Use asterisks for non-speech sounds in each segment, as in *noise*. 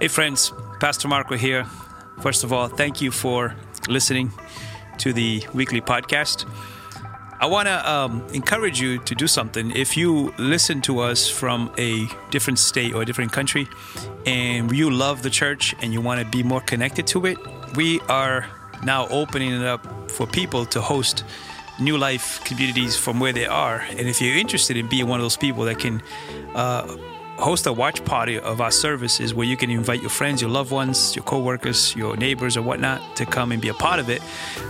Hey, friends, Pastor Marco here. First of all, thank you for listening to the weekly podcast. I want to um, encourage you to do something. If you listen to us from a different state or a different country and you love the church and you want to be more connected to it, we are now opening it up for people to host new life communities from where they are. And if you're interested in being one of those people that can uh, host a watch party of our services where you can invite your friends, your loved ones, your co-workers, your neighbors or whatnot to come and be a part of it,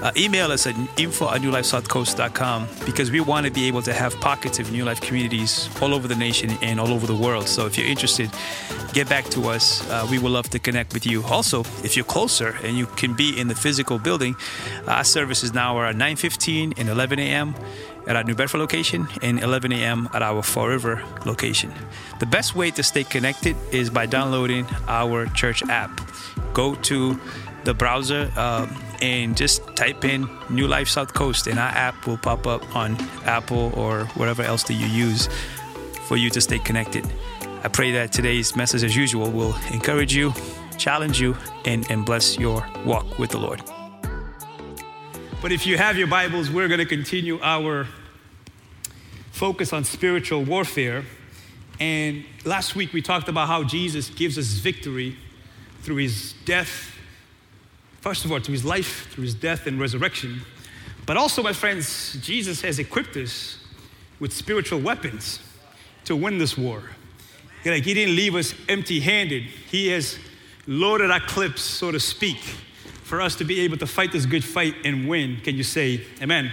uh, email us at info at newlifesouthcoast.com because we want to be able to have pockets of New Life communities all over the nation and all over the world. So if you're interested, get back to us. Uh, we would love to connect with you. Also, if you're closer and you can be in the physical building, our services now are at 9.15 and 11 a.m at our New Bedford location and 11 a.m. at our Fall River location. The best way to stay connected is by downloading our church app. Go to the browser um, and just type in New Life South Coast, and our app will pop up on Apple or whatever else that you use for you to stay connected. I pray that today's message, as usual, will encourage you, challenge you, and, and bless your walk with the Lord. But if you have your Bibles, we're going to continue our focus on spiritual warfare. And last week we talked about how Jesus gives us victory through his death, first of all, through his life, through his death and resurrection. But also, my friends, Jesus has equipped us with spiritual weapons to win this war. Like he didn't leave us empty handed, he has loaded our clips, so to speak for us to be able to fight this good fight and win. Can you say amen?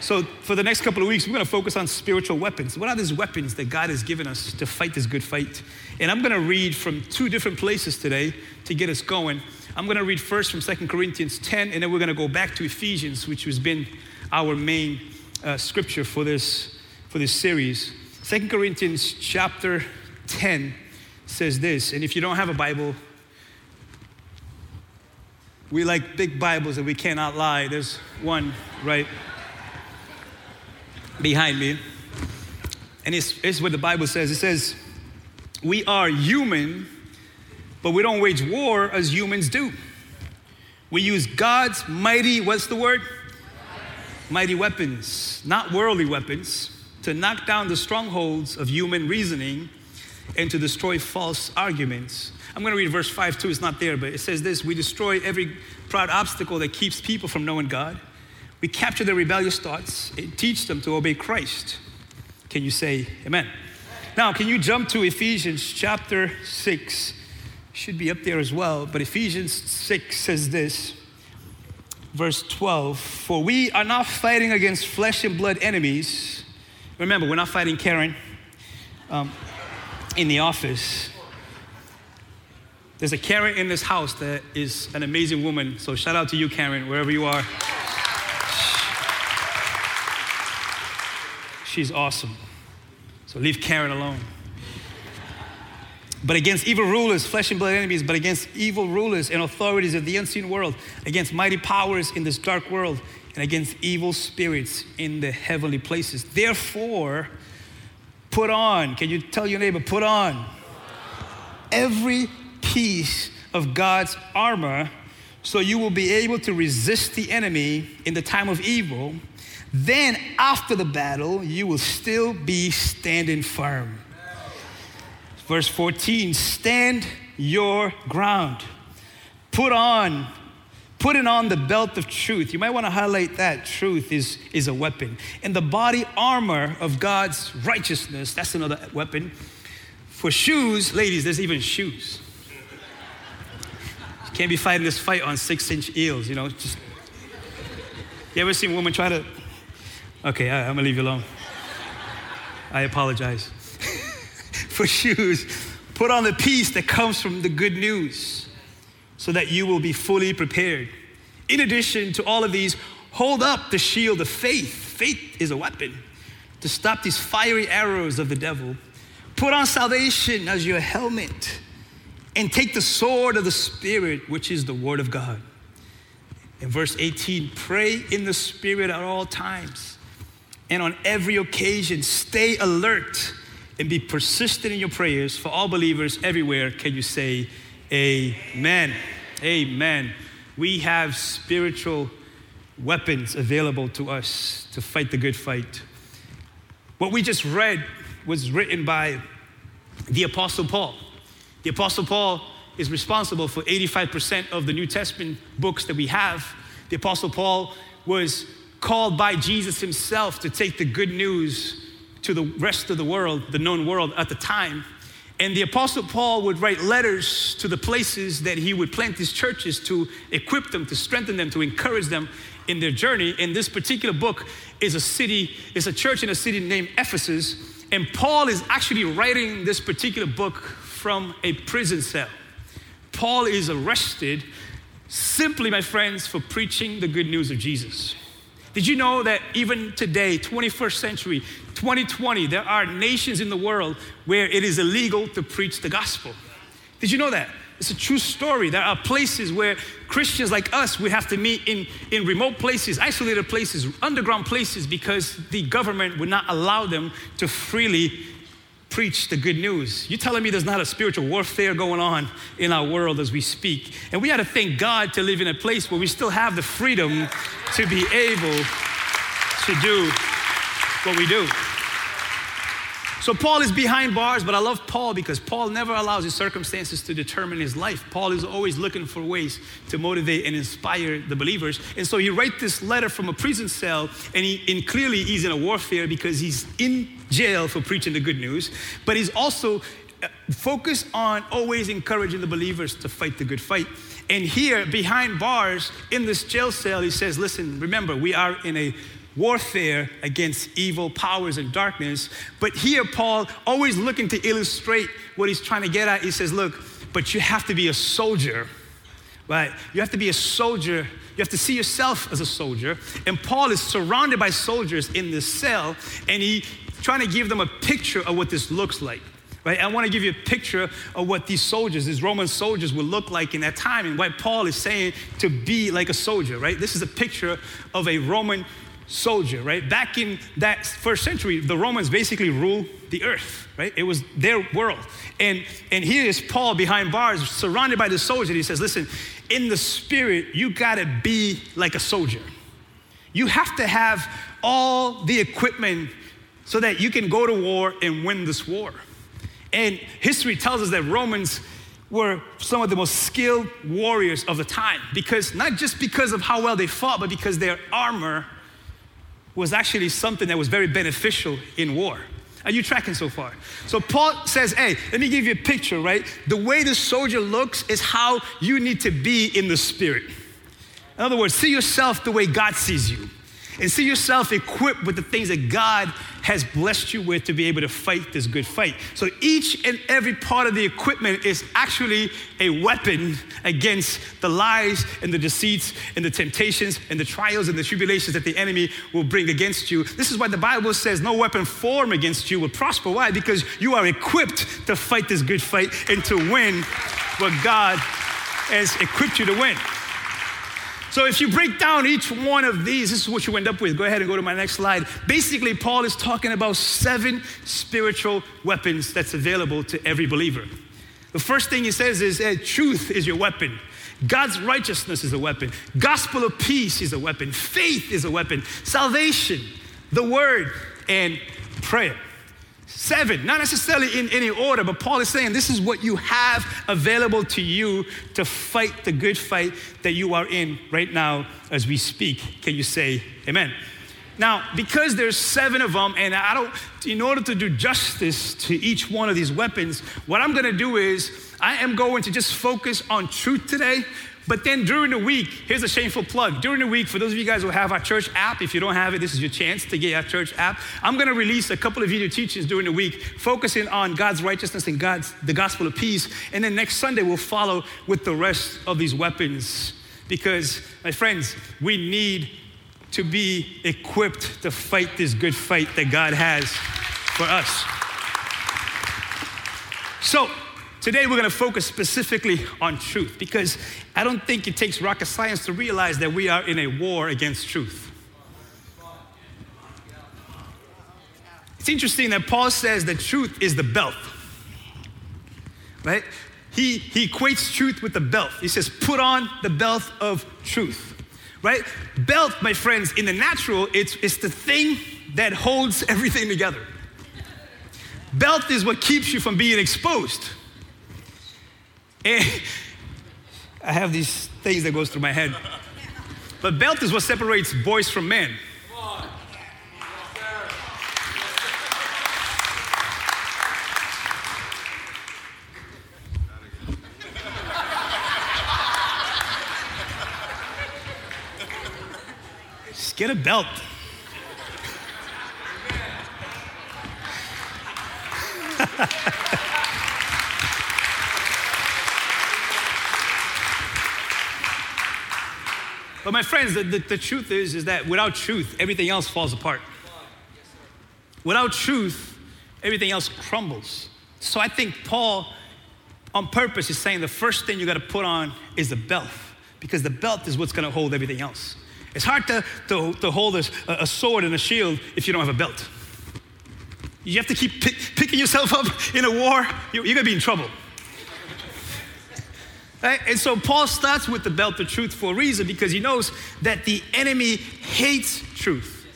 So, for the next couple of weeks, we're going to focus on spiritual weapons. What are these weapons that God has given us to fight this good fight? And I'm going to read from two different places today to get us going. I'm going to read first from 2 Corinthians 10, and then we're going to go back to Ephesians, which has been our main uh, scripture for this, for this series. 2 Corinthians chapter 10 says this, and if you don't have a Bible, we like big Bibles and we cannot lie. There's one right behind me. And it's, it's what the Bible says it says, We are human, but we don't wage war as humans do. We use God's mighty, what's the word? Mighty weapons, not worldly weapons, to knock down the strongholds of human reasoning and to destroy false arguments. I'm going to read verse 5 too. It's not there, but it says this We destroy every proud obstacle that keeps people from knowing God. We capture their rebellious thoughts and teach them to obey Christ. Can you say amen? Now, can you jump to Ephesians chapter 6? Should be up there as well, but Ephesians 6 says this, verse 12 For we are not fighting against flesh and blood enemies. Remember, we're not fighting Karen um, in the office. There's a Karen in this house that is an amazing woman. So shout out to you, Karen, wherever you are. She's awesome. So leave Karen alone. But against evil rulers, flesh and blood enemies, but against evil rulers and authorities of the unseen world, against mighty powers in this dark world, and against evil spirits in the heavenly places. Therefore, put on, can you tell your neighbor, put on every piece of God's armor so you will be able to resist the enemy in the time of evil. Then, after the battle, you will still be standing firm. Verse 14 stand your ground. Put on, putting on the belt of truth. You might want to highlight that. Truth is, is a weapon. And the body armor of God's righteousness, that's another weapon. For shoes, ladies, there's even shoes. You can't be fighting this fight on six inch heels, you know. Just you ever seen a woman try to? Okay, I, I'm gonna leave you alone. I apologize. *laughs* For shoes, put on the peace that comes from the good news so that you will be fully prepared. In addition to all of these, hold up the shield of faith. Faith is a weapon to stop these fiery arrows of the devil. Put on salvation as your helmet and take the sword of the Spirit, which is the Word of God. In verse 18, pray in the Spirit at all times. And on every occasion, stay alert and be persistent in your prayers for all believers everywhere. Can you say Amen. Amen. We have spiritual weapons available to us to fight the good fight. What we just read was written by the Apostle Paul. The Apostle Paul is responsible for 85% of the New Testament books that we have. The Apostle Paul was called by Jesus himself to take the good news to the rest of the world, the known world at the time. And the Apostle Paul would write letters to the places that he would plant his churches to equip them, to strengthen them, to encourage them in their journey. And this particular book is a city, is a church in a city named Ephesus. And Paul is actually writing this particular book from a prison cell. Paul is arrested simply, my friends, for preaching the good news of Jesus. Did you know that even today, 21st century, 2020, there are nations in the world where it is illegal to preach the gospel? Did you know that? It's a true story. There are places where Christians like us would have to meet in, in remote places, isolated places, underground places, because the government would not allow them to freely preach the good news. You're telling me there's not a spiritual warfare going on in our world as we speak. And we got to thank God to live in a place where we still have the freedom to be able to do what we do. So Paul is behind bars, but I love Paul because Paul never allows his circumstances to determine his life. Paul is always looking for ways to motivate and inspire the believers. And so he writes this letter from a prison cell, and, he, and clearly he's in a warfare because he's in jail for preaching the good news, but he's also uh, focused on always encouraging the believers to fight the good fight. And here, behind bars in this jail cell, he says, Listen, remember, we are in a warfare against evil powers and darkness. But here, Paul, always looking to illustrate what he's trying to get at, he says, Look, but you have to be a soldier, right? You have to be a soldier. You have to see yourself as a soldier. And Paul is surrounded by soldiers in this cell, and he trying to give them a picture of what this looks like. Right? I want to give you a picture of what these soldiers, these Roman soldiers, would look like in that time, and why Paul is saying to be like a soldier. Right? This is a picture of a Roman soldier, right? Back in that first century, the Romans basically ruled the earth, right? It was their world. And, and here is Paul behind bars, surrounded by the soldiers. He says, Listen, in the spirit, you gotta be like a soldier. You have to have all the equipment so that you can go to war and win this war. And history tells us that Romans were some of the most skilled warriors of the time because not just because of how well they fought, but because their armor was actually something that was very beneficial in war. Are you tracking so far? So Paul says, hey, let me give you a picture, right? The way the soldier looks is how you need to be in the spirit. In other words, see yourself the way God sees you and see yourself equipped with the things that God has blessed you with to be able to fight this good fight. So each and every part of the equipment is actually a weapon against the lies and the deceits and the temptations and the trials and the tribulations that the enemy will bring against you. This is why the Bible says no weapon formed against you will prosper. Why? Because you are equipped to fight this good fight and to win what God has equipped you to win. So if you break down each one of these, this is what you end up with. Go ahead and go to my next slide. Basically, Paul is talking about seven spiritual weapons that's available to every believer. The first thing he says is uh, truth is your weapon. God's righteousness is a weapon. Gospel of peace is a weapon. Faith is a weapon. Salvation, the word, and prayer. Seven, not necessarily in any order, but Paul is saying this is what you have available to you to fight the good fight that you are in right now as we speak. Can you say amen? Now, because there's seven of them, and I don't, in order to do justice to each one of these weapons, what I'm gonna do is I am going to just focus on truth today but then during the week, here's a shameful plug. During the week, for those of you guys who have our church app, if you don't have it, this is your chance to get our church app. I'm going to release a couple of video teachings during the week, focusing on God's righteousness and God's the gospel of peace. And then next Sunday, we'll follow with the rest of these weapons. Because, my friends, we need to be equipped to fight this good fight that God has for us. So, Today, we're going to focus specifically on truth because I don't think it takes rocket science to realize that we are in a war against truth. It's interesting that Paul says that truth is the belt, right? He he, he equates truth with the belt. He says, put on the belt of truth, right? Belt, my friends, in the natural, it's, it's the thing that holds everything together. Belt is what keeps you from being exposed. And I have these things that goes through my head. But belt is what separates boys from men. Just get a belt. *laughs* But my friends, the, the, the, truth is, is that without truth, everything else falls apart. Without truth, everything else crumbles. So I think Paul, on purpose, is saying the first thing you got to put on is the belt, because the belt is what's going to hold everything else. It's hard to, to, to hold a, a, sword and a shield if you don't have a belt. You have to keep pick, picking yourself up in a war, you're, you're going to be in trouble. Right? And so Paul starts with the belt of truth for a reason because he knows that the enemy hates truth.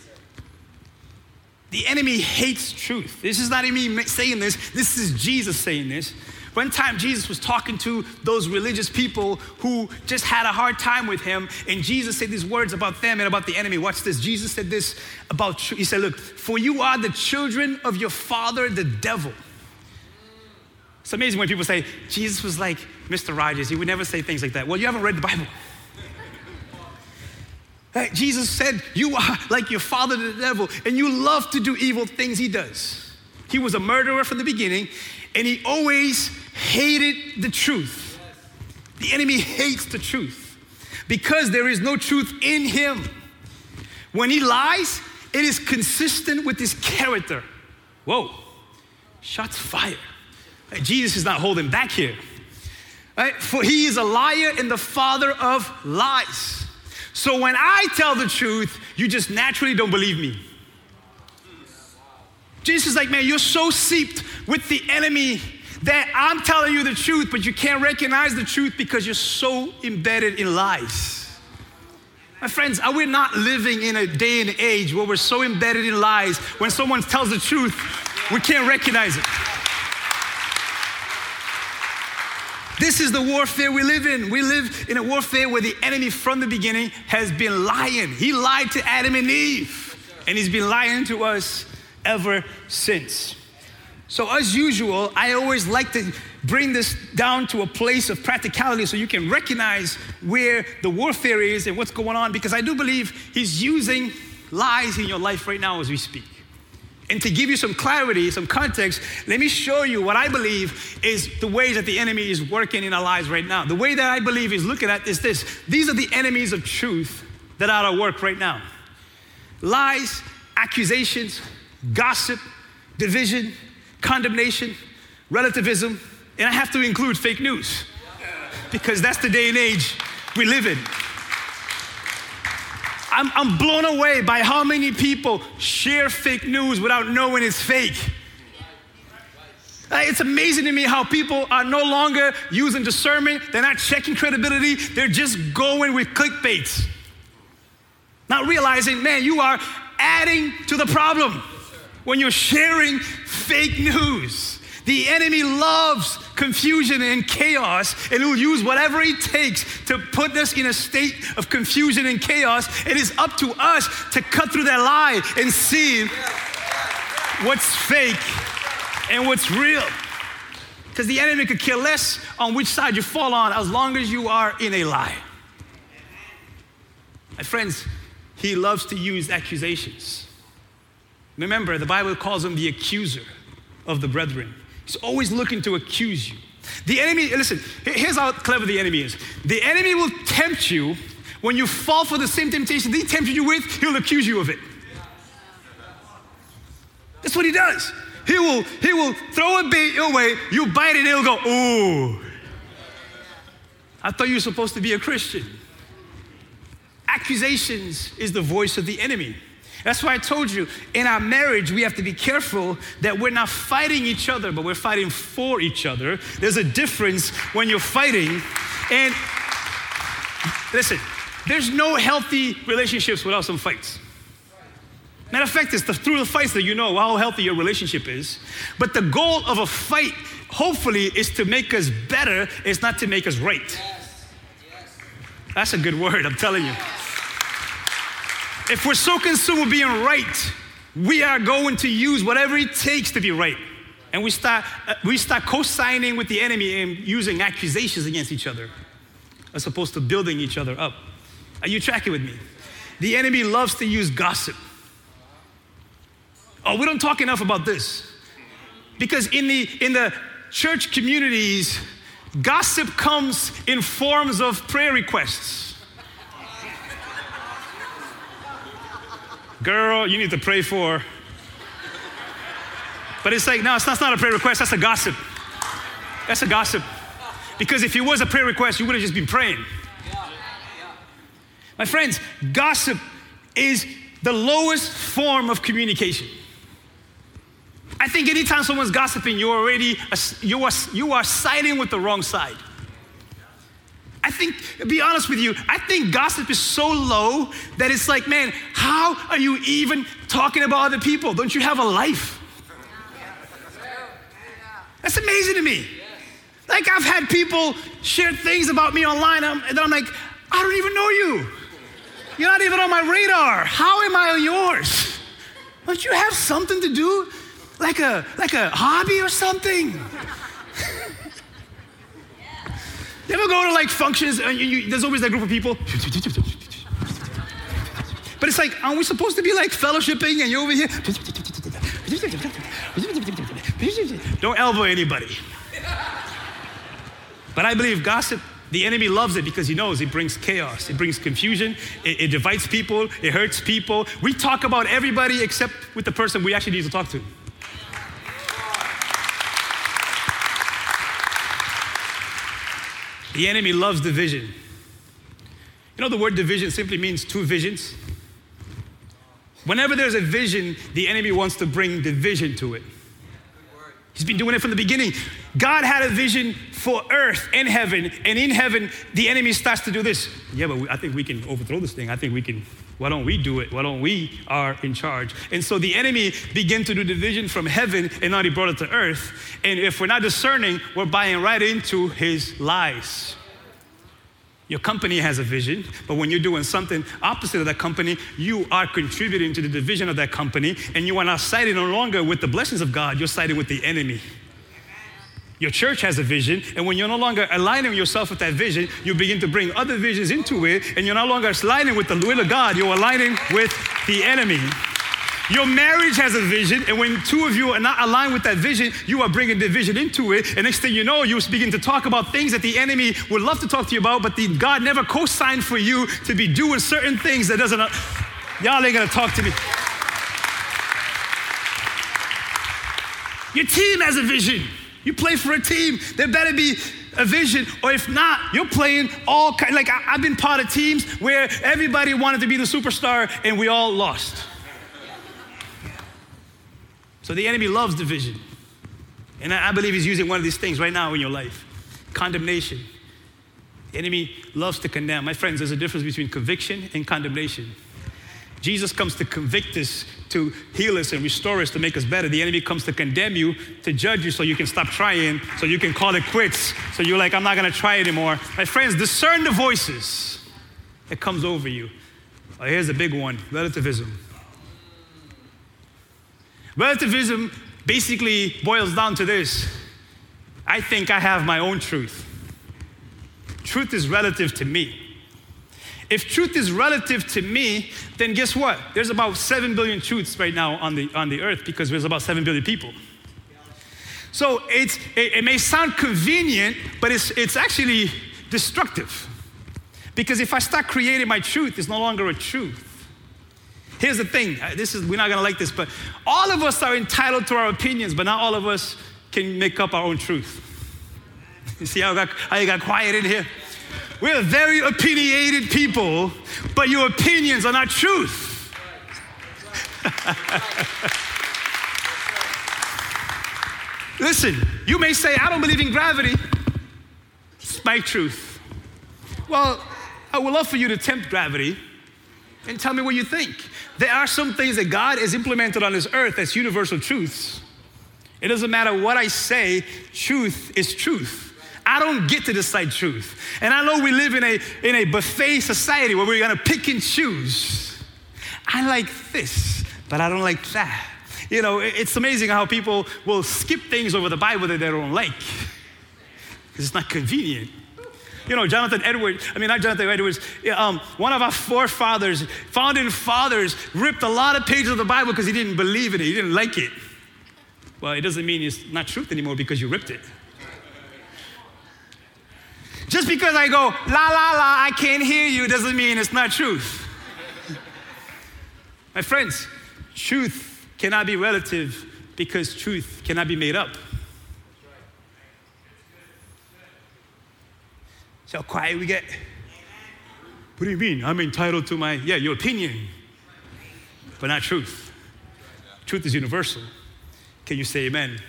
The enemy hates truth. This is not me saying this, this is Jesus saying this. One time, Jesus was talking to those religious people who just had a hard time with him, and Jesus said these words about them and about the enemy. Watch this. Jesus said this about, truth. he said, Look, for you are the children of your father, the devil. It's amazing when people say, Jesus was like Mr. Rogers. He would never say things like that. Well, you haven't read the Bible. Jesus said, You are like your father, the devil, and you love to do evil things he does. He was a murderer from the beginning, and he always hated the truth. The enemy hates the truth because there is no truth in him. When he lies, it is consistent with his character. Whoa, shots fired. Jesus is not holding back here. Right? For he is a liar and the father of lies. So when I tell the truth, you just naturally don't believe me. Jesus is like, man, you're so seeped with the enemy that I'm telling you the truth, but you can't recognize the truth because you're so embedded in lies. My friends, are we not living in a day and age where we're so embedded in lies when someone tells the truth, we can't recognize it? This is the warfare we live in. We live in a warfare where the enemy from the beginning has been lying. He lied to Adam and Eve, and he's been lying to us ever since. So, as usual, I always like to bring this down to a place of practicality so you can recognize where the warfare is and what's going on, because I do believe he's using lies in your life right now as we speak. And to give you some clarity, some context, let me show you what I believe is the ways that the enemy is working in our lives right now. The way that I believe is looking at is this these are the enemies of truth that are at work right now lies, accusations, gossip, division, condemnation, relativism, and I have to include fake news because that's the day and age we live in. I'm, I'm blown away by how many people share fake news without knowing it's fake. It's amazing to me how people are no longer using discernment. They're not checking credibility. They're just going with clickbaits. Not realizing, man, you are adding to the problem when you're sharing fake news. The enemy loves confusion and chaos, and he'll use whatever it takes to put us in a state of confusion and chaos. It is up to us to cut through that lie and see what's fake and what's real. Because the enemy could care less on which side you fall on as long as you are in a lie. My friends, he loves to use accusations. Remember, the Bible calls him the accuser of the brethren. He's always looking to accuse you. The enemy, listen, here's how clever the enemy is. The enemy will tempt you when you fall for the same temptation he tempted you with, he'll accuse you of it. That's what he does. He will, he will throw a bait your way, you bite it, and he'll go, ooh. I thought you were supposed to be a Christian. Accusations is the voice of the enemy. That's why I told you in our marriage, we have to be careful that we're not fighting each other, but we're fighting for each other. There's a difference when you're fighting. And listen, there's no healthy relationships without some fights. Matter of fact, it's the, through the fights that you know how healthy your relationship is. But the goal of a fight, hopefully, is to make us better, it's not to make us right. That's a good word, I'm telling you. If we're so consumed with being right, we are going to use whatever it takes to be right. And we start, uh, we start co signing with the enemy and using accusations against each other as opposed to building each other up. Are you tracking with me? The enemy loves to use gossip. Oh, we don't talk enough about this. Because in the, in the church communities, gossip comes in forms of prayer requests. Girl, you need to pray for. But it's like, no, it's not, it's not a prayer request, that's a gossip. That's a gossip. Because if it was a prayer request, you would have just been praying. My friends, gossip is the lowest form of communication. I think anytime someone's gossiping, you're already, you are, you are siding with the wrong side. I think, be honest with you, I think gossip is so low that it's like, man, how are you even talking about other people? Don't you have a life? That's amazing to me. Like, I've had people share things about me online, um, and I'm like, I don't even know you. You're not even on my radar. How am I on yours? Don't you have something to do? Like a, like a hobby or something? You ever go to like functions and you, you, there's always that group of people? But it's like, aren't we supposed to be like fellowshipping and you're over here? Don't elbow anybody. But I believe gossip, the enemy loves it because he knows it brings chaos, it brings confusion, it, it divides people, it hurts people. We talk about everybody except with the person we actually need to talk to. The enemy loves division. You know, the word division simply means two visions. Whenever there's a vision, the enemy wants to bring division to it. He's been doing it from the beginning. God had a vision for earth and heaven, and in heaven, the enemy starts to do this. Yeah, but we, I think we can overthrow this thing. I think we can. Why don't we do it? Why don't we are in charge? And so the enemy began to do division from heaven, and now he brought it to earth. And if we're not discerning, we're buying right into his lies. Your company has a vision, but when you're doing something opposite of that company, you are contributing to the division of that company, and you are not siding no longer with the blessings of God, you're siding with the enemy. Your church has a vision, and when you're no longer aligning yourself with that vision, you begin to bring other visions into it, and you're no longer aligning with the will of God, you're aligning with the enemy. Your marriage has a vision, and when two of you are not aligned with that vision, you are bringing division into it. And next thing you know, you begin to talk about things that the enemy would love to talk to you about, but the, God never co-signed for you to be doing certain things that doesn't. Y'all ain't gonna talk to me. Your team has a vision. You play for a team. There better be a vision, or if not, you're playing all kind. Like I, have been part of teams where everybody wanted to be the superstar, and we all lost. So the enemy loves division. And I believe he's using one of these things right now in your life condemnation. The enemy loves to condemn. My friends, there's a difference between conviction and condemnation. Jesus comes to convict us, to heal us and restore us, to make us better. The enemy comes to condemn you, to judge you so you can stop trying, so you can call it quits. So you're like, I'm not gonna try anymore. My friends, discern the voices that comes over you. Oh, here's a big one relativism. Relativism basically boils down to this I think I have my own truth. Truth is relative to me. If truth is relative to me, then guess what? There's about 7 billion truths right now on the, on the earth because there's about 7 billion people. So it's, it, it may sound convenient, but it's, it's actually destructive. Because if I start creating my truth, it's no longer a truth. Here's the thing uh, this is, we're not gonna like this, but all of us are entitled to our opinions, but not all of us can make up our own truth. You see how, got, how you got quiet in here? We're very opinionated people, but your opinions are not truth. *laughs* Listen, you may say, I don't believe in gravity. It's my truth. Well, I would love for you to tempt gravity and tell me what you think. There are some things that God has implemented on this earth as universal truths. It doesn't matter what I say, truth is truth. I don't get to decide truth. And I know we live in a, in a buffet society where we're gonna pick and choose. I like this, but I don't like that. You know, it's amazing how people will skip things over the Bible that they don't like because it's not convenient. You know, Jonathan Edwards, I mean, not Jonathan Edwards, um, one of our forefathers, founding fathers, ripped a lot of pages of the Bible because he didn't believe in it, he didn't like it. Well, it doesn't mean it's not truth anymore because you ripped it. Just because I go, la, la, la, I can't hear you, doesn't mean it's not truth. My friends, truth cannot be relative because truth cannot be made up. How quiet we get? What do you mean? I'm entitled to my, yeah, your opinion, but not truth. Truth is universal. Can you say amen?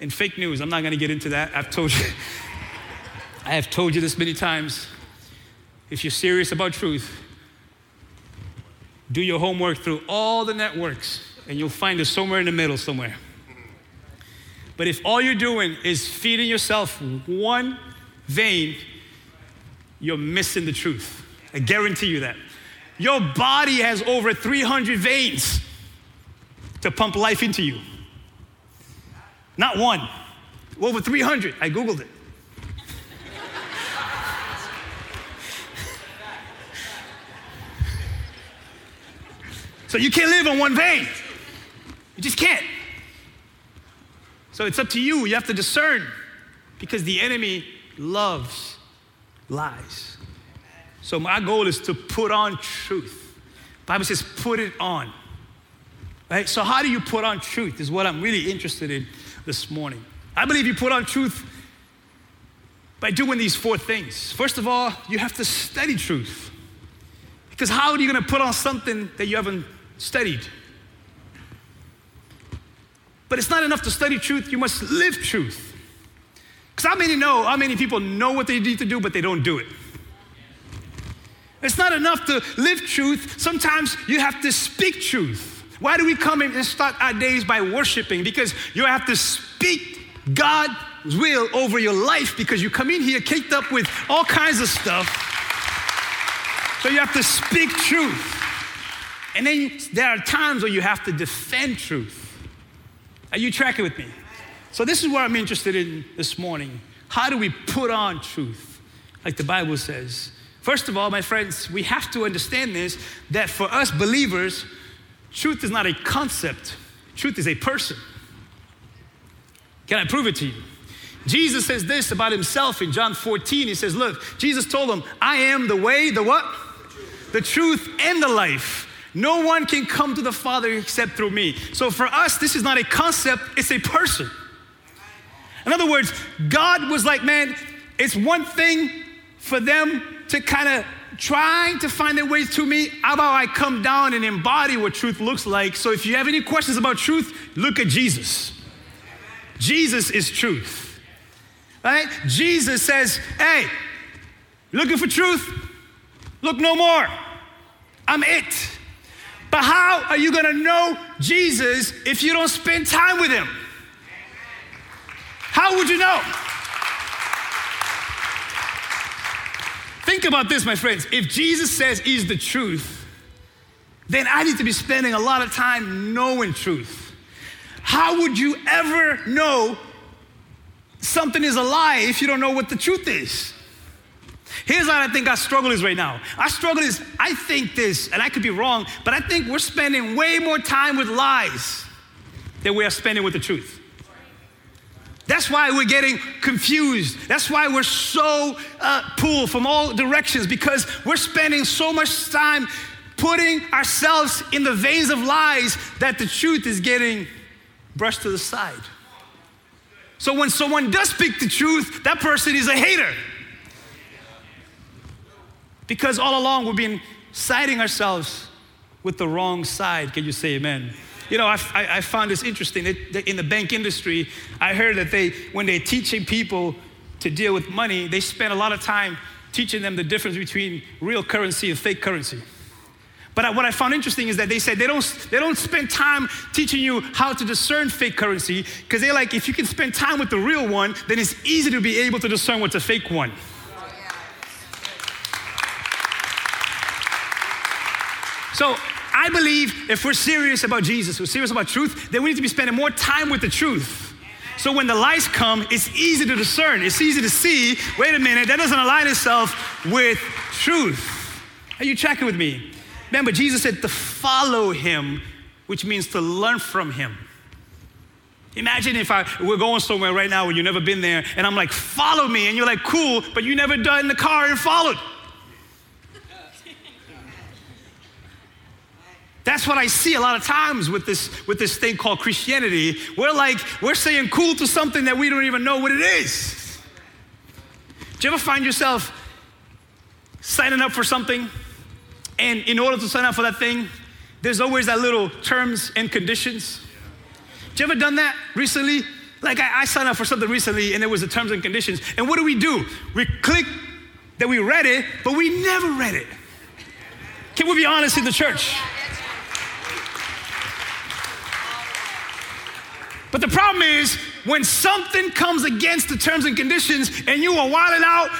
In fake news, I'm not going to get into that. I've told you. *laughs* I have told you this many times. If you're serious about truth, do your homework through all the networks and you'll find it somewhere in the middle somewhere. Mm-hmm. But if all you're doing is feeding yourself one vein, you're missing the truth. I guarantee you that. Your body has over 300 veins to pump life into you. Not one, over 300. I Googled it. So you can't live on one vein. You just can't. So it's up to you. You have to discern because the enemy loves lies. So my goal is to put on truth. Bible says put it on. Right? So how do you put on truth is what I'm really interested in this morning. I believe you put on truth by doing these four things. First of all, you have to study truth. Because how are you going to put on something that you haven't studied. But it's not enough to study truth, you must live truth. Because how many know, how many people know what they need to do, but they don't do it? It's not enough to live truth. Sometimes you have to speak truth. Why do we come in and start our days by worshiping? Because you have to speak God's will over your life because you come in here caked up with all kinds of stuff. So you have to speak truth. And then there are times where you have to defend truth. Are you tracking with me? So, this is what I'm interested in this morning. How do we put on truth? Like the Bible says. First of all, my friends, we have to understand this that for us believers, truth is not a concept, truth is a person. Can I prove it to you? Jesus says this about himself in John 14. He says, Look, Jesus told him, I am the way, the what? The truth and the life. No one can come to the Father except through me. So for us, this is not a concept, it's a person. In other words, God was like, man, it's one thing for them to kind of trying to find their ways to me. How about I come down and embody what truth looks like? So if you have any questions about truth, look at Jesus. Jesus is truth. Right? Jesus says, hey, looking for truth? Look no more. I'm it. But how are you to know Jesus if you don't spend time with him? How would you know? Think about this, my friends. If Jesus says he's the truth, then I need to be spending a lot of time knowing truth. How would you ever know something is a lie if you don't know what the truth is? Here's what I think our struggle is right now. Our struggle is, I think this, and I could be wrong, but I think we're spending way more time with lies than we are spending with the truth. That's why we're getting confused. That's why we're so uh, pulled from all directions because we're spending so much time putting ourselves in the veins of lies that the truth is getting brushed to the side. So when someone does speak the truth, that person is a hater. Because all along we've been siding ourselves with the wrong side. Can you say amen? You know, I, I, I found this interesting. in the bank industry, I heard that they, when they're teaching people to deal with money, they spend a lot of time teaching them the difference between real currency and fake currency. But what I found interesting is that they said they don't, they don't spend time teaching you how to discern fake currency because they're like, if you can spend time with the real one, then it's easy to be able to discern what's a fake one. So I believe if we're serious about Jesus, we're serious about truth, then we need to be spending more time with the truth. So when the lies come, it's easy to discern. It's easy to see, wait a minute, that doesn't align itself with truth. Are you tracking with me? Remember, Jesus said to follow him, which means to learn from him. Imagine if I we're going somewhere right now where you've never been there, and I'm like, follow me, and you're like, cool, but you never done the car and followed. That's what I see a lot of times with this, with this thing called Christianity. We're like, we're saying cool to something that we don't even know what it is. Do you ever find yourself signing up for something, and in order to sign up for that thing, there's always that little terms and conditions? Do you ever done that recently? Like I, I signed up for something recently, and there was the terms and conditions. And what do we do? We click that we read it, but we never read it. Can we be honest in the church? But the problem is when something comes against the terms and conditions and you are wilding out,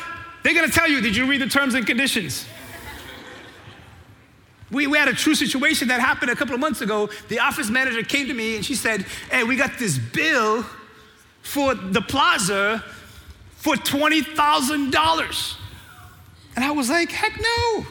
they're gonna tell you, Did you read the terms and conditions? We, we had a true situation that happened a couple of months ago. The office manager came to me and she said, Hey, we got this bill for the plaza for $20,000. And I was like, Heck no.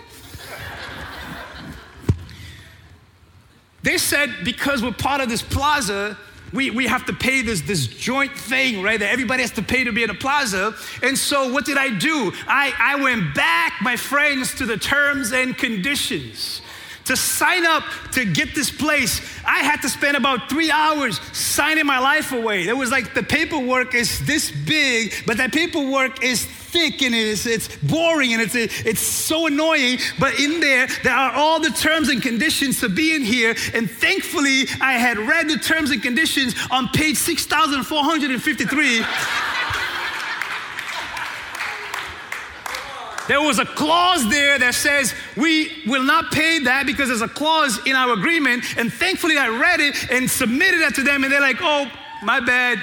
they said, Because we're part of this plaza, we, we have to pay this, this joint thing, right? That everybody has to pay to be in a plaza. And so what did I do? I, I went back, my friends, to the terms and conditions. To sign up to get this place, I had to spend about three hours signing my life away. It was like the paperwork is this big, but that paperwork is thick and it's, it's boring and it's, it's so annoying. But in there, there are all the terms and conditions to be in here. And thankfully, I had read the terms and conditions on page 6,453. There was a clause there that says we will not pay that because there's a clause in our agreement. And thankfully, I read it and submitted that to them, and they're like, oh, my bad.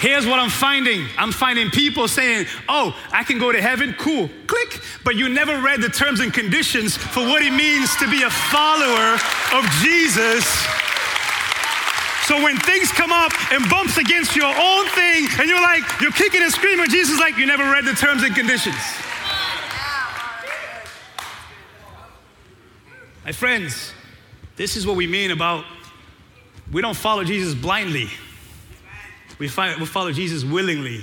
Here's what I'm finding I'm finding people saying, Oh, I can go to heaven, cool, click. But you never read the terms and conditions for what it means to be a follower of Jesus. So when things come up and bumps against your own thing, and you're like, you're kicking and screaming, Jesus like, you never read the terms and conditions. My friends, this is what we mean about we don't follow Jesus blindly. We, we follow Jesus willingly.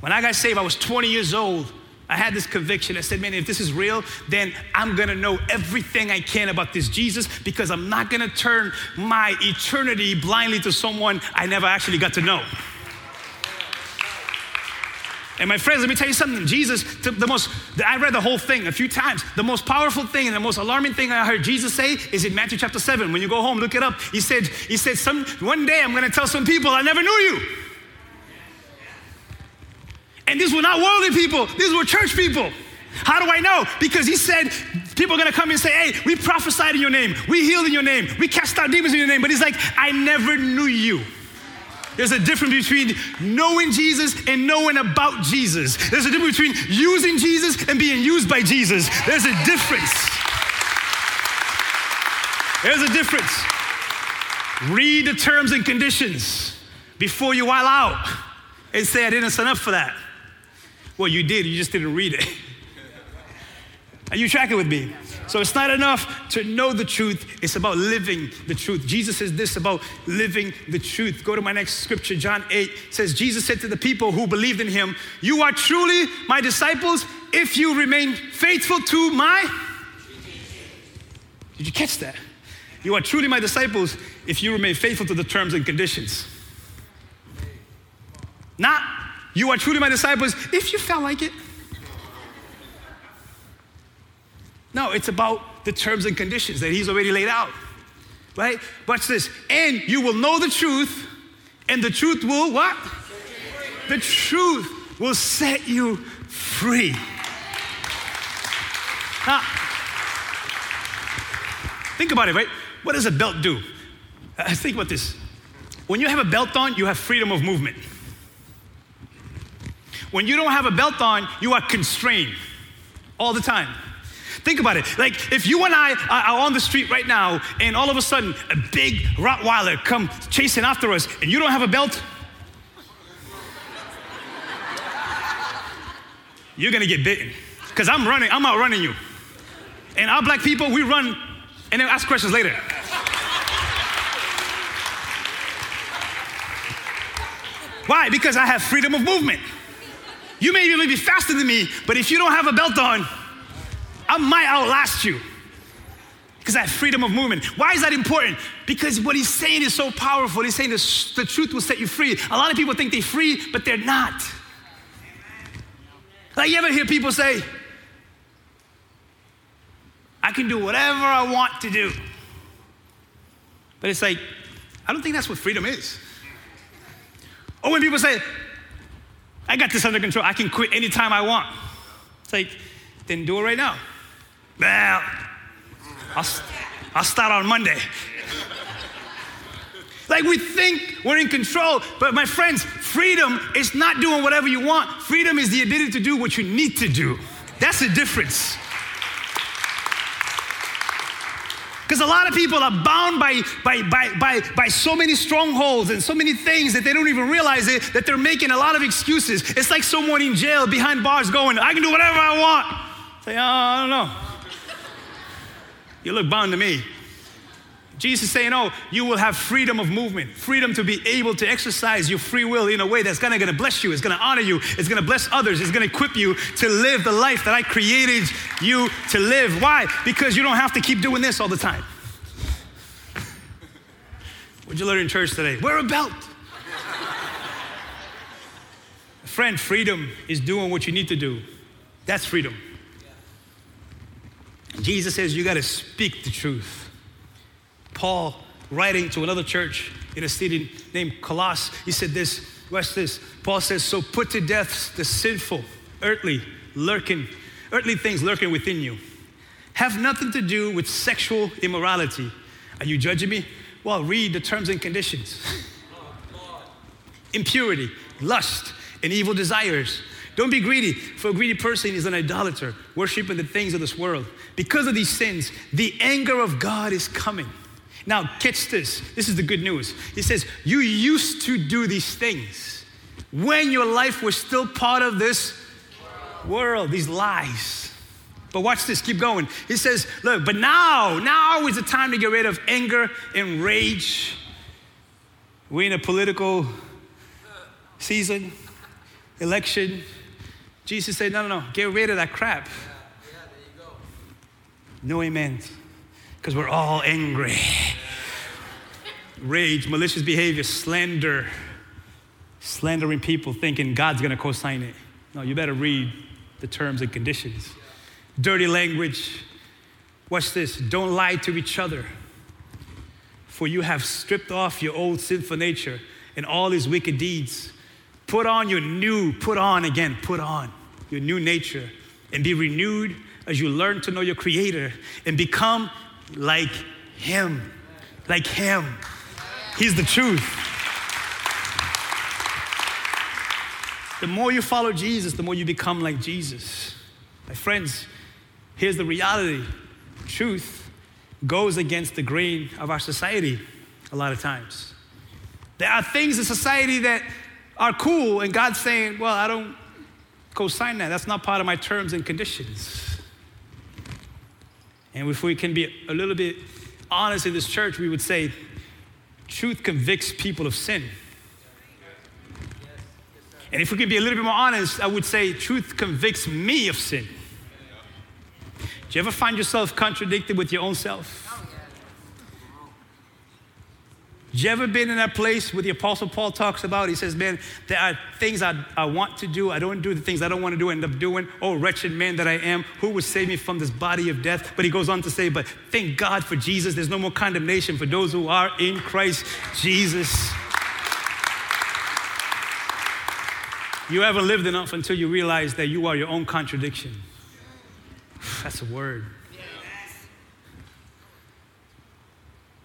When I got saved, I was 20 years old. I had this conviction. I said, man, if this is real, then I'm gonna know everything I can about this Jesus because I'm not gonna turn my eternity blindly to someone I never actually got to know. And my friends, let me tell you something. Jesus, the most, I read the whole thing a few times. The most powerful thing and the most alarming thing I heard Jesus say is in Matthew chapter 7. When you go home, look it up. He said, He said, some, one day I'm going to tell some people I never knew you. And these were not worldly people, these were church people. How do I know? Because he said people are gonna come and say, Hey, we prophesied in your name, we healed in your name, we cast out demons in your name. But he's like, I never knew you. There's a difference between knowing Jesus and knowing about Jesus. There's a difference between using Jesus and being used by Jesus. There's a difference. There's a difference. Read the terms and conditions before you wild out and say, I didn't sign up for that. Well, you did, you just didn't read it. *laughs* Are you tracking with me? So it's not enough to know the truth, it's about living the truth. Jesus says this about living the truth. Go to my next scripture, John 8 says, Jesus said to the people who believed in him, You are truly my disciples if you remain faithful to my. Did you catch that? You are truly my disciples if you remain faithful to the terms and conditions. Not You are truly my disciples if you felt like it. No, it's about the terms and conditions that he's already laid out. Right? Watch this. And you will know the truth, and the truth will what? The truth will set you free. Now, think about it, right? What does a belt do? Uh, think about this. When you have a belt on, you have freedom of movement. When you don't have a belt on, you are constrained all the time. Think about it. Like if you and I are on the street right now, and all of a sudden a big Rottweiler come chasing after us, and you don't have a belt, you're gonna get bitten. Because I'm running, I'm outrunning you. And our black people, we run and then ask questions later. Why? Because I have freedom of movement. You may even be faster than me, but if you don't have a belt on, I might outlast you because I have freedom of movement. Why is that important? Because what he's saying is so powerful. He's saying the, the truth will set you free. A lot of people think they're free, but they're not. Like, you ever hear people say, I can do whatever I want to do. But it's like, I don't think that's what freedom is. Or when people say, I got this under control, I can quit anytime I want. It's like, then do it right now. Well, I'll, I'll start on Monday. Like we think we're in control, but my friends, freedom is not doing whatever you want. Freedom is the ability to do what you need to do. That's the difference. Because a lot of people are bound by, by, by, by, by so many strongholds and so many things that they don't even realize it, that they're making a lot of excuses. It's like someone in jail behind bars going, I can do whatever I want. Say, oh, uh, I don't know. You look bound to me. Jesus is saying, Oh, you will have freedom of movement, freedom to be able to exercise your free will in a way that's gonna, gonna bless you, it's gonna honor you, it's gonna bless others, it's gonna equip you to live the life that I created you to live. Why? Because you don't have to keep doing this all the time. What'd you learn in church today? Wear a belt. Friend, freedom is doing what you need to do. That's freedom. Jesus says you got to speak the truth. Paul, writing to another church in a city named Colossus, he said this. Watch this. Paul says, "So put to death the sinful, earthly, lurking, earthly things lurking within you. Have nothing to do with sexual immorality. Are you judging me? Well, read the terms and conditions. *laughs* Impurity, lust, and evil desires." Don't be greedy, for a greedy person is an idolater, worshiping the things of this world. Because of these sins, the anger of God is coming. Now, catch this. This is the good news. He says, You used to do these things when your life was still part of this world, these lies. But watch this, keep going. He says, Look, but now, now is the time to get rid of anger and rage. We're in a political season, election. Jesus said, No, no, no, get rid of that crap. No amen. Because we're all angry. Rage, malicious behavior, slander, slandering people, thinking God's going to co sign it. No, you better read the terms and conditions. Dirty language. Watch this. Don't lie to each other. For you have stripped off your old sinful nature and all his wicked deeds. Put on your new, put on again, put on your new nature and be renewed as you learn to know your Creator and become like Him. Like Him. He's the truth. The more you follow Jesus, the more you become like Jesus. My friends, here's the reality truth goes against the grain of our society a lot of times. There are things in society that are cool, and God's saying, Well, I don't co sign that. That's not part of my terms and conditions. And if we can be a little bit honest in this church, we would say truth convicts people of sin. And if we can be a little bit more honest, I would say truth convicts me of sin. Do you ever find yourself contradicted with your own self? You ever been in that place where the Apostle Paul talks about? He says, Man, there are things I, I want to do. I don't do the things I don't want to do, end up doing. Oh, wretched man that I am, who will save me from this body of death? But he goes on to say, But thank God for Jesus. There's no more condemnation for those who are in Christ Jesus. You haven't lived enough until you realize that you are your own contradiction. That's a word.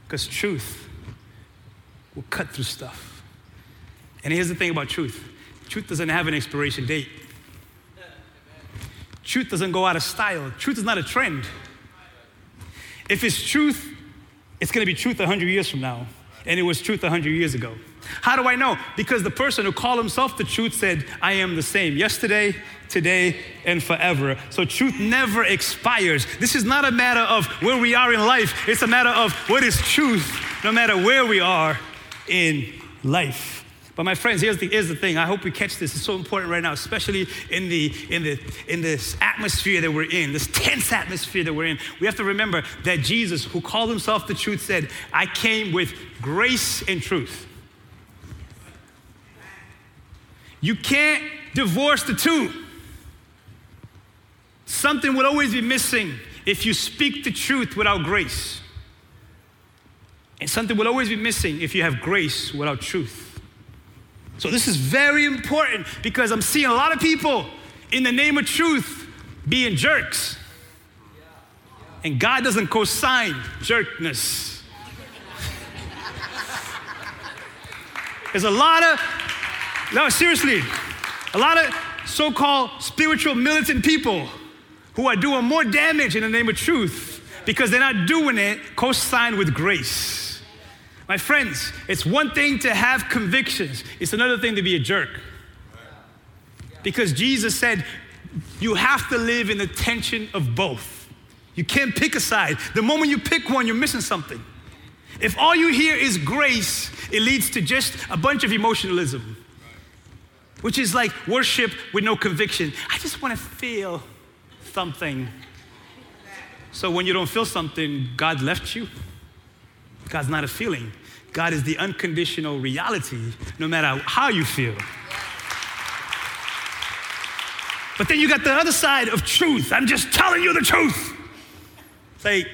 Because truth will cut through stuff. And here's the thing about truth truth doesn't have an expiration date, truth doesn't go out of style, truth is not a trend. If it's truth, it's to be truth 100 years from now, and it was truth 100 years ago. How do I know? Because the person who called himself the truth said, I am the same yesterday, today, and forever. So truth never expires. This is not a matter of where we are in life, it's a matter of what is truth, no matter where we are in life. But my friends, here's the, here's the thing. I hope we catch this. It's so important right now, especially in, the, in, the, in this atmosphere that we're in, this tense atmosphere that we're in. We have to remember that Jesus, who called himself the truth, said, I came with grace and truth. You can't divorce the two. Something will always be missing if you speak the truth without grace. And something will always be missing if you have grace without truth. So, this is very important because I'm seeing a lot of people in the name of truth being jerks. And God doesn't co sign jerkness. There's a lot of no, seriously. A lot of so called spiritual militant people who are doing more damage in the name of truth because they're not doing it co signed with grace. My friends, it's one thing to have convictions, it's another thing to be a jerk. Because Jesus said, you have to live in the tension of both. You can't pick a side. The moment you pick one, you're missing something. If all you hear is grace, it leads to just a bunch of emotionalism which is like worship with no conviction. I just want to feel something. So when you don't feel something, God left you. God's not a feeling. God is the unconditional reality, no matter how you feel. But then you got the other side of truth. I'm just telling you the truth. It's like,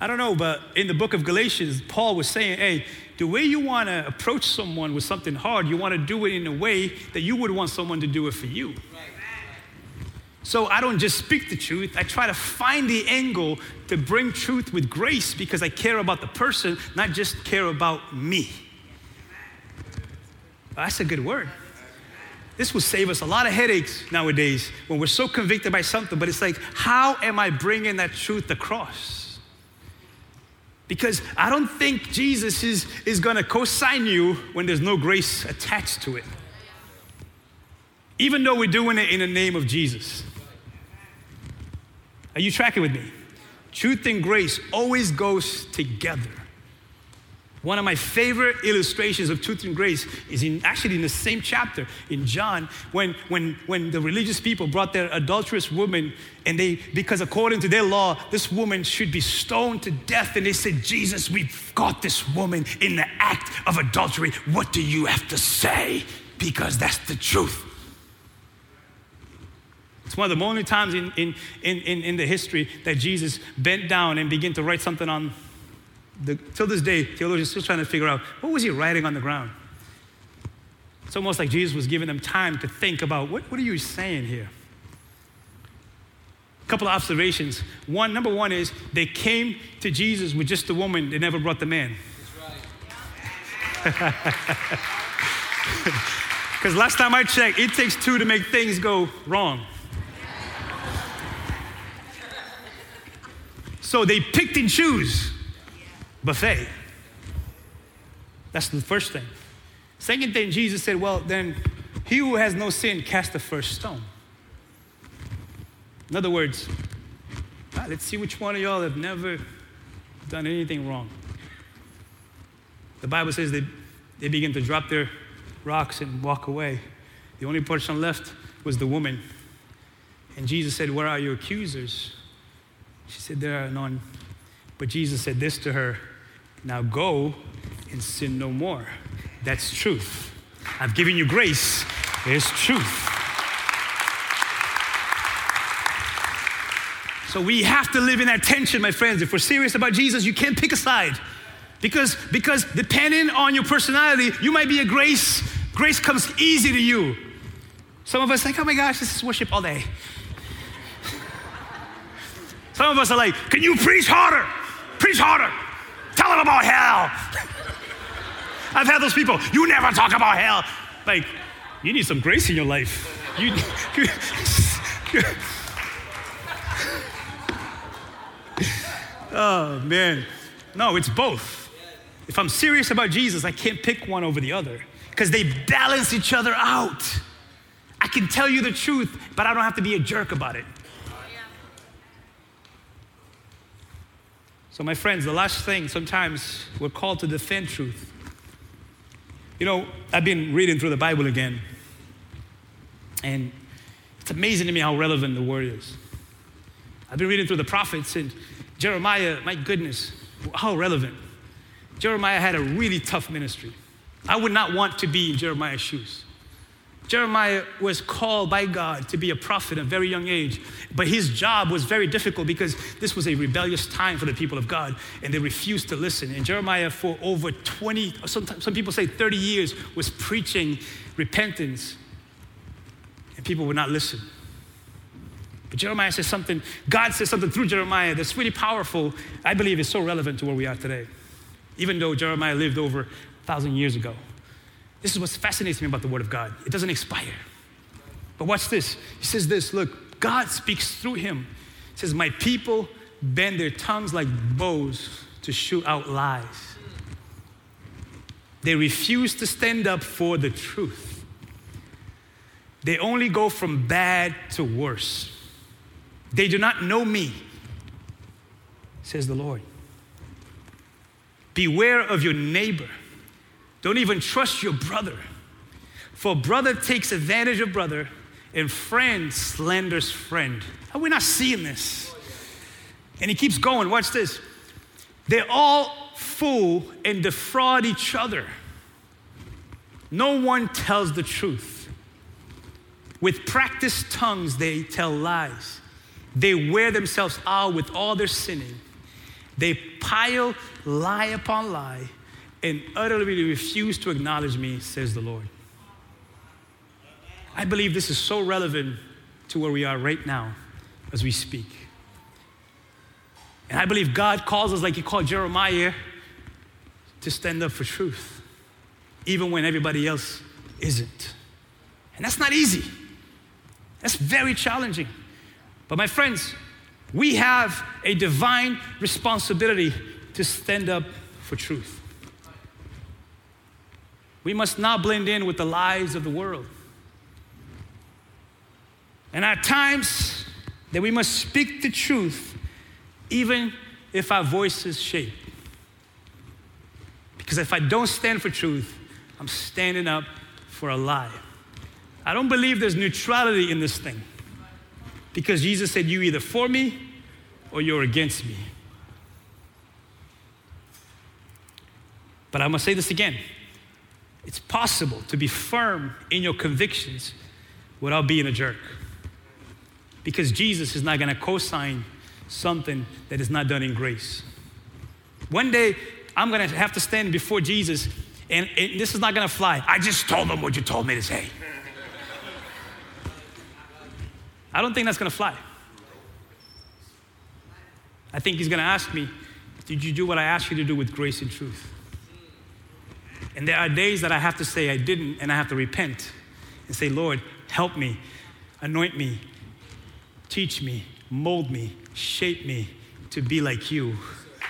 I don't know, but in the book of Galatians, Paul was saying, hey, the way you want to approach someone with something hard, you want to do it in a way that you would want someone to do it for you. So I don't just speak the truth, I try to find the angle to bring truth with grace because I care about the person, not just care about me. That's a good word. This will save us a lot of headaches nowadays when we're so convicted by something, but it's like, how am I bringing that truth across? Because I don't think Jesus is, is going to co sign you when there's no grace attached to it. Even though we're doing it in the name of Jesus. Are you tracking with me? Truth and grace always goes together. One of my favorite illustrations of truth and grace is in actually in the same chapter in John when, when, when the religious people brought their adulterous woman and they, because according to their law, this woman should be stoned to death. And they said, Jesus, we've got this woman in the act of adultery. What do you have to say? Because that's the truth. It's one of the only times in, in, in, in, the history that Jesus bent down and began to write something on the, till this day, theologians are still trying to figure out what was he writing on the ground. It's almost like Jesus was giving them time to think about what, what are you saying here? A couple of observations. One, number one is they came to Jesus with just the woman, they never brought the man. *laughs* Because last time I checked, it takes two to make things go wrong. So they picked and choose buffet. That's the first thing. Second thing, Jesus said, Well, then he who has no sin cast the first stone. In other words, right, let's see which one of y'all have never done anything wrong. The Bible says they, they begin to drop their rocks and walk away. The only person left was the woman. And Jesus said, Where are your accusers? She said, There are none. But Jesus said this to her now go and sin no more. That's truth. I've given you grace. It's truth. So we have to live in that tension, my friends. If we're serious about Jesus, you can't pick a side. Because, because depending on your personality, you might be a grace. Grace comes easy to you. Some of us like, oh my gosh, this is worship all day. Some of us are like, can you preach harder? Preach harder. Tell them about hell. *laughs* I've had those people, you never talk about hell. Like, you need some grace in your life. You, *laughs* oh, man. No, it's both. If I'm serious about Jesus, I can't pick one over the other because they balance each other out. I can tell you the truth, but I don't have to be a jerk about it. So, my friends, the last thing, sometimes we're called to defend truth. You know, I've been reading through the Bible again, and it's amazing to me how relevant the word is. I've been reading through the prophets, and Jeremiah, my goodness, how relevant. Jeremiah had a really tough ministry. I would not want to be in Jeremiah's shoes. Jeremiah was called by God to be a prophet at a very young age, but his job was very difficult because this was a rebellious time for the people of God, and they refused to listen. And Jeremiah, for over 20, some, some people say 30 years, was preaching repentance, and people would not listen. But Jeremiah says something, God says something through Jeremiah that's really powerful, I believe is so relevant to where we are today, even though Jeremiah lived over a thousand years ago. This is what fascinates me about the Word of God. It doesn't expire. But watch this. He says this look, God speaks through him. He says, My people bend their tongues like bows to shoot out lies. They refuse to stand up for the truth. They only go from bad to worse. They do not know me, says the Lord. Beware of your neighbor. Don't even trust your brother. For brother takes advantage of brother, and friend slanders friend. Are we not seeing this? And he keeps going. Watch this. They all fool and defraud each other. No one tells the truth. With practiced tongues, they tell lies. They wear themselves out with all their sinning. They pile lie upon lie and utterly refuse to acknowledge me, says the Lord. I believe this is so relevant to where we are right now as we speak. And I believe God calls us, like He called Jeremiah, to stand up for truth, even when everybody else isn't. And that's not easy, that's very challenging. But my friends, we have a divine responsibility to stand up for truth. We must not blend in with the lies of the world. And at times, that we must speak the truth, even if our voices shake. Because if I don't stand for truth, I'm standing up for a lie. I don't believe there's neutrality in this thing. Because Jesus said, You either for me or you're against me. But I must say this again it's possible to be firm in your convictions without being a jerk. Because Jesus is not going to co sign something that is not done in grace. One day, I'm going to have to stand before Jesus, and, and this is not going to fly. I just told him what you told me to say. I don't think that's going to fly. I think he's going to ask me, Did you do what I asked you to do with grace and truth? And there are days that I have to say I didn't, and I have to repent and say, Lord, help me, anoint me, teach me, mold me, shape me to be like you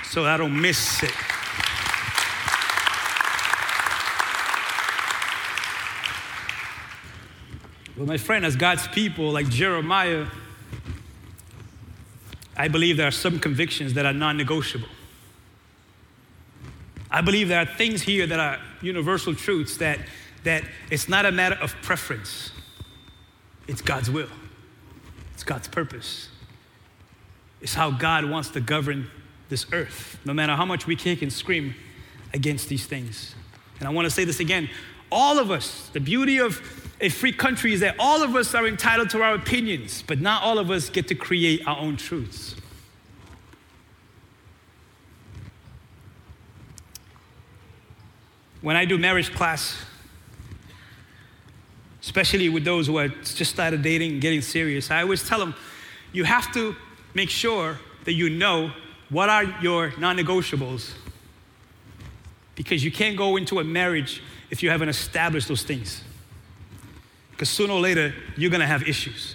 so I don't miss it. Well, my friend, as God's people, like Jeremiah, I believe there are some convictions that are non negotiable. I believe there are things here that are universal truths that, that it's not a matter of preference, it's God's will, it's God's purpose. It's how God wants to govern this earth. No matter how much we kick and scream, against these things. And I want to say this again. All of us, the beauty of a free country is that all of us are entitled to our opinions, but not all of us get to create our own truths. When I do marriage class, especially with those who are just started dating and getting serious, I always tell them, you have to make sure that you know what are your non negotiables. Because you can't go into a marriage if you haven't established those things. Because sooner or later, you're gonna have issues.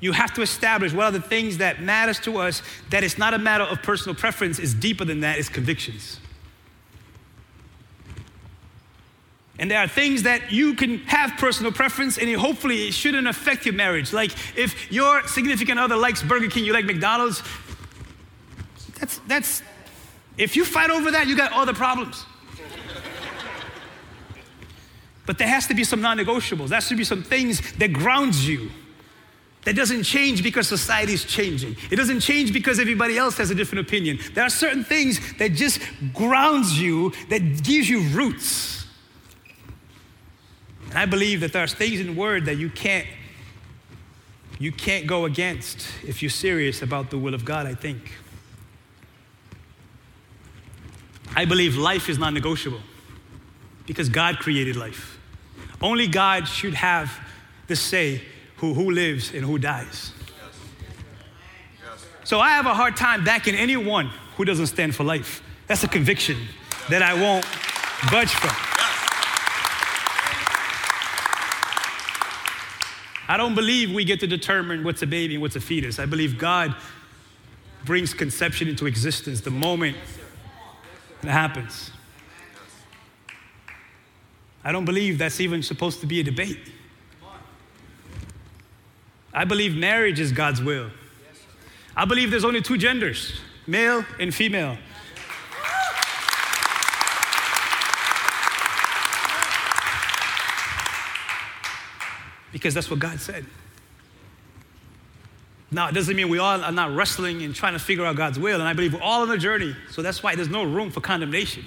You have to establish what are the things that matters to us, that it's not a matter of personal preference, it's deeper than that, it's convictions. And there are things that you can have personal preference and hopefully it shouldn't affect your marriage. Like if your significant other likes Burger King, you like McDonald's, that's, that's if you fight over that, you got other problems. but there has to be some non-negotiables. There has to be some things that grounds you. That doesn't change because society is changing. It doesn't change because everybody else has a different opinion. There are certain things that just grounds you, that gives you roots. And I believe that there's things in word that you can't you can't go against if you're serious about the will of God, I think. I believe life is non negotiable because God created life. Only God should have the say who, who lives and who dies. So I have a hard time backing anyone who doesn't stand for life. That's a conviction that I won't budge from. I don't believe we get to determine what's a baby and what's a fetus. I believe God brings conception into existence the moment it happens. I don't believe that's even supposed to be a debate. I believe marriage is God's will. I believe there's only two genders male and female. Because that's what God said. Now, it doesn't mean we all are not wrestling and trying to figure out God's will, and I believe we're all on a journey, so that's why there's no room for condemnation.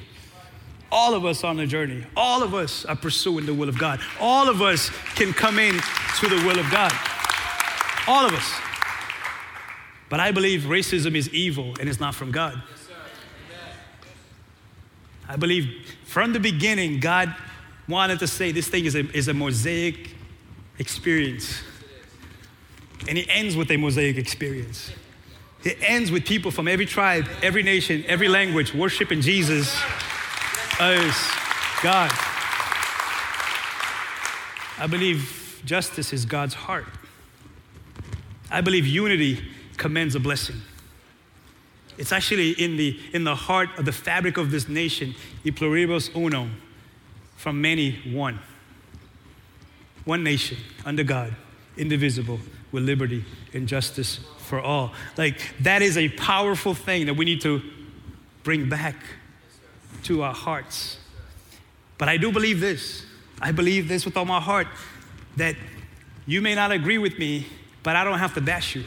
All of us are on a journey. All of us are pursuing the will of God. All of us can come in to the will of God. All of us. But I believe racism is evil and it's not from God. I believe from the beginning, God wanted to say this thing is a, is a mosaic experience. And it ends with a mosaic experience. It ends with people from every tribe, every nation, every language worshiping Jesus as God. I believe justice is God's heart. I believe unity commands a blessing. It's actually in the, in the heart of the fabric of this nation, e pluribus unum, from many one one nation under God, indivisible, with liberty and justice for all. Like, that is a powerful thing that we need to bring back to our hearts. But I do believe this. I believe this with all my heart that you may not agree with me, but I don't have to bash you.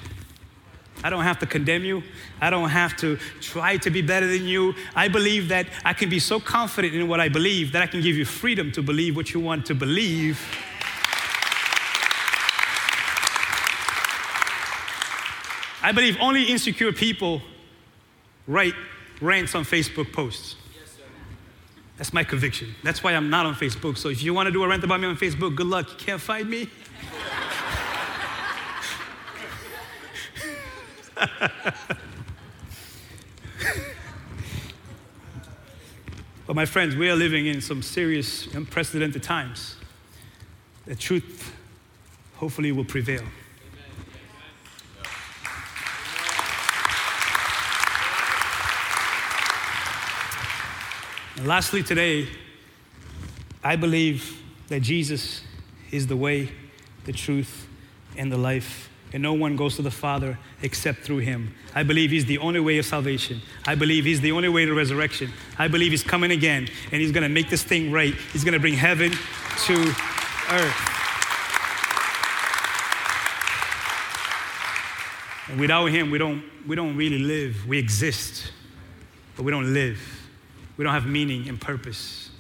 I don't have to condemn you. I don't have to try to be better than you. I believe that I can be so confident in what I believe that I can give you freedom to believe what you want to believe I believe only insecure people write rants on Facebook posts. That's my conviction. That's why I'm not on Facebook. So if you want to do a rant about me on Facebook, good luck. You can't find me. *laughs* but my friends, we are living in some serious, unprecedented times. The truth hopefully will prevail. And lastly, today, I believe that Jesus is the way, the truth, and the life. And no one goes to the Father except through him. I believe he's the only way of salvation. I believe he's the only way to resurrection. I believe he's coming again and he's going to make this thing right. He's going to bring heaven to earth. And without him, we don't, we don't really live. We exist, but we don't live. We don't have meaning and purpose.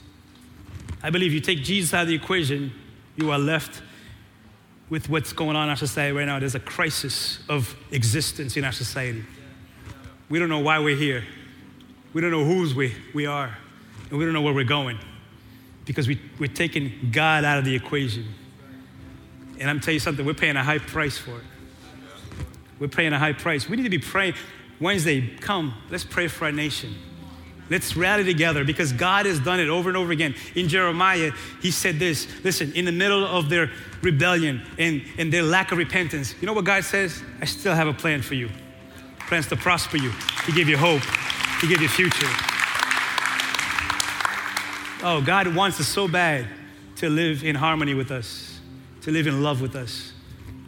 I believe you take Jesus out of the equation, you are left with what's going on in our society right now. There's a crisis of existence in our society. We don't know why we're here. We don't know whose we, we are. And we don't know where we're going because we, we're taking God out of the equation. And I'm telling you something, we're paying a high price for it. We're paying a high price. We need to be praying. Wednesday, come, let's pray for our nation. Let's rally together because God has done it over and over again. In Jeremiah, he said this listen, in the middle of their rebellion and, and their lack of repentance, you know what God says? I still have a plan for you. Plans to prosper you, to give you hope, to give you future. Oh, God wants us so bad to live in harmony with us, to live in love with us.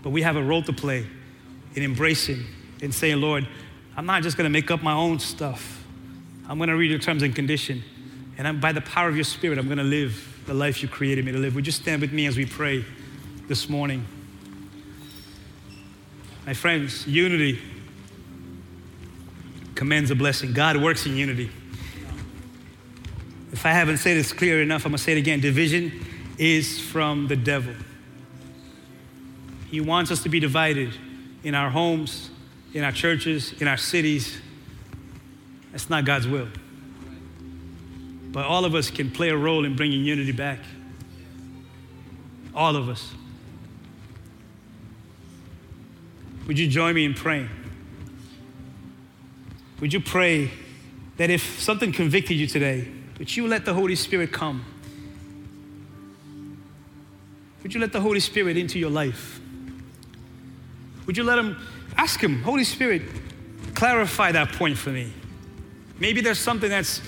But we have a role to play in embracing and saying, Lord, I'm not just going to make up my own stuff. I'm going to read your terms and condition. And I'm, by the power of your spirit, I'm going to live the life you created me to live. Would you stand with me as we pray this morning? My friends, unity commands a blessing. God works in unity. If I haven't said this clear enough, I'm going to say it again. Division is from the devil. He wants us to be divided in our homes, in our churches, in our cities. That's not God's will. But all of us can play a role in bringing unity back. All of us. Would you join me in praying? Would you pray that if something convicted you today, that you let the Holy Spirit come? Would you let the Holy Spirit into your life? Would you let Him, ask Him, Holy Spirit, clarify that point for me? Maybe there's something that's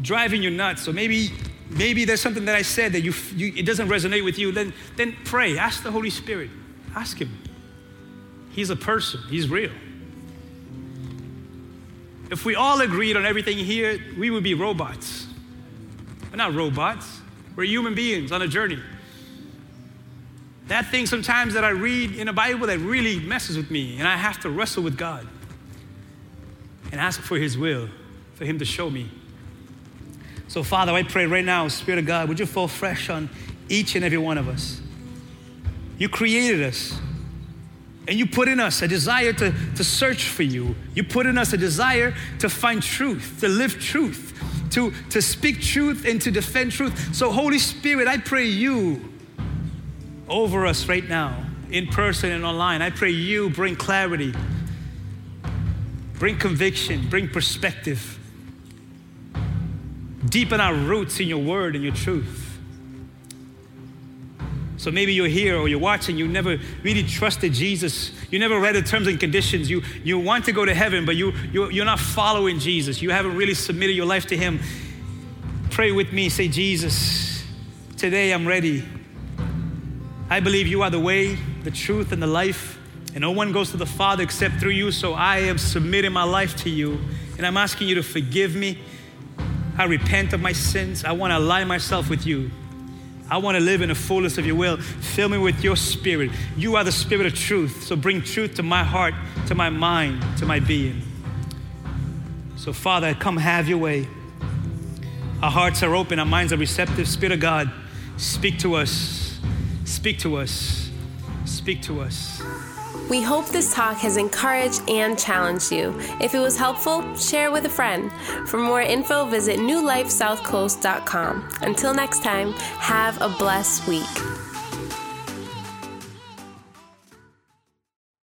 driving you nuts, or maybe maybe there's something that I said that you, you, it doesn't resonate with you. Then then pray. Ask the Holy Spirit. Ask Him. He's a person. He's real. If we all agreed on everything here, we would be robots. We're not robots. We're human beings on a journey. That thing sometimes that I read in the Bible that really messes with me, and I have to wrestle with God and ask for His will, for Him to show me. So, Father, I pray right now, Spirit of God, would you fall fresh on each and every one of us? You created us. And you put in us a desire to, to search for you. You put in us a desire to find truth, to live truth, to, to speak truth, and to defend truth. So, Holy Spirit, I pray you over us right now, in person and online. I pray you bring clarity, bring conviction, bring perspective. Deepen our roots in your word and your truth. So maybe you're here or you're watching, you never really trusted Jesus. You never read the terms and conditions. You, you want to go to heaven, but you, you, you're not following Jesus. You haven't really submitted your life to Him. Pray with me. Say, Jesus, today I'm ready. I believe you are the way, the truth, and the life. And no one goes to the Father except through you. So I am submitting my life to you. And I'm asking you to forgive me. I repent of my sins. I want to align myself with you. I want to live in the fullness of your will. Fill me with your spirit. You are the spirit of truth. So bring truth to my heart, to my mind, to my being. So, Father, come have your way. Our hearts are open, our minds are receptive. Spirit of God, speak to us. Speak to us. Speak to us. We hope this talk has encouraged and challenged you. If it was helpful, share with a friend. For more info, visit newlifesouthcoast.com. Until next time, have a blessed week.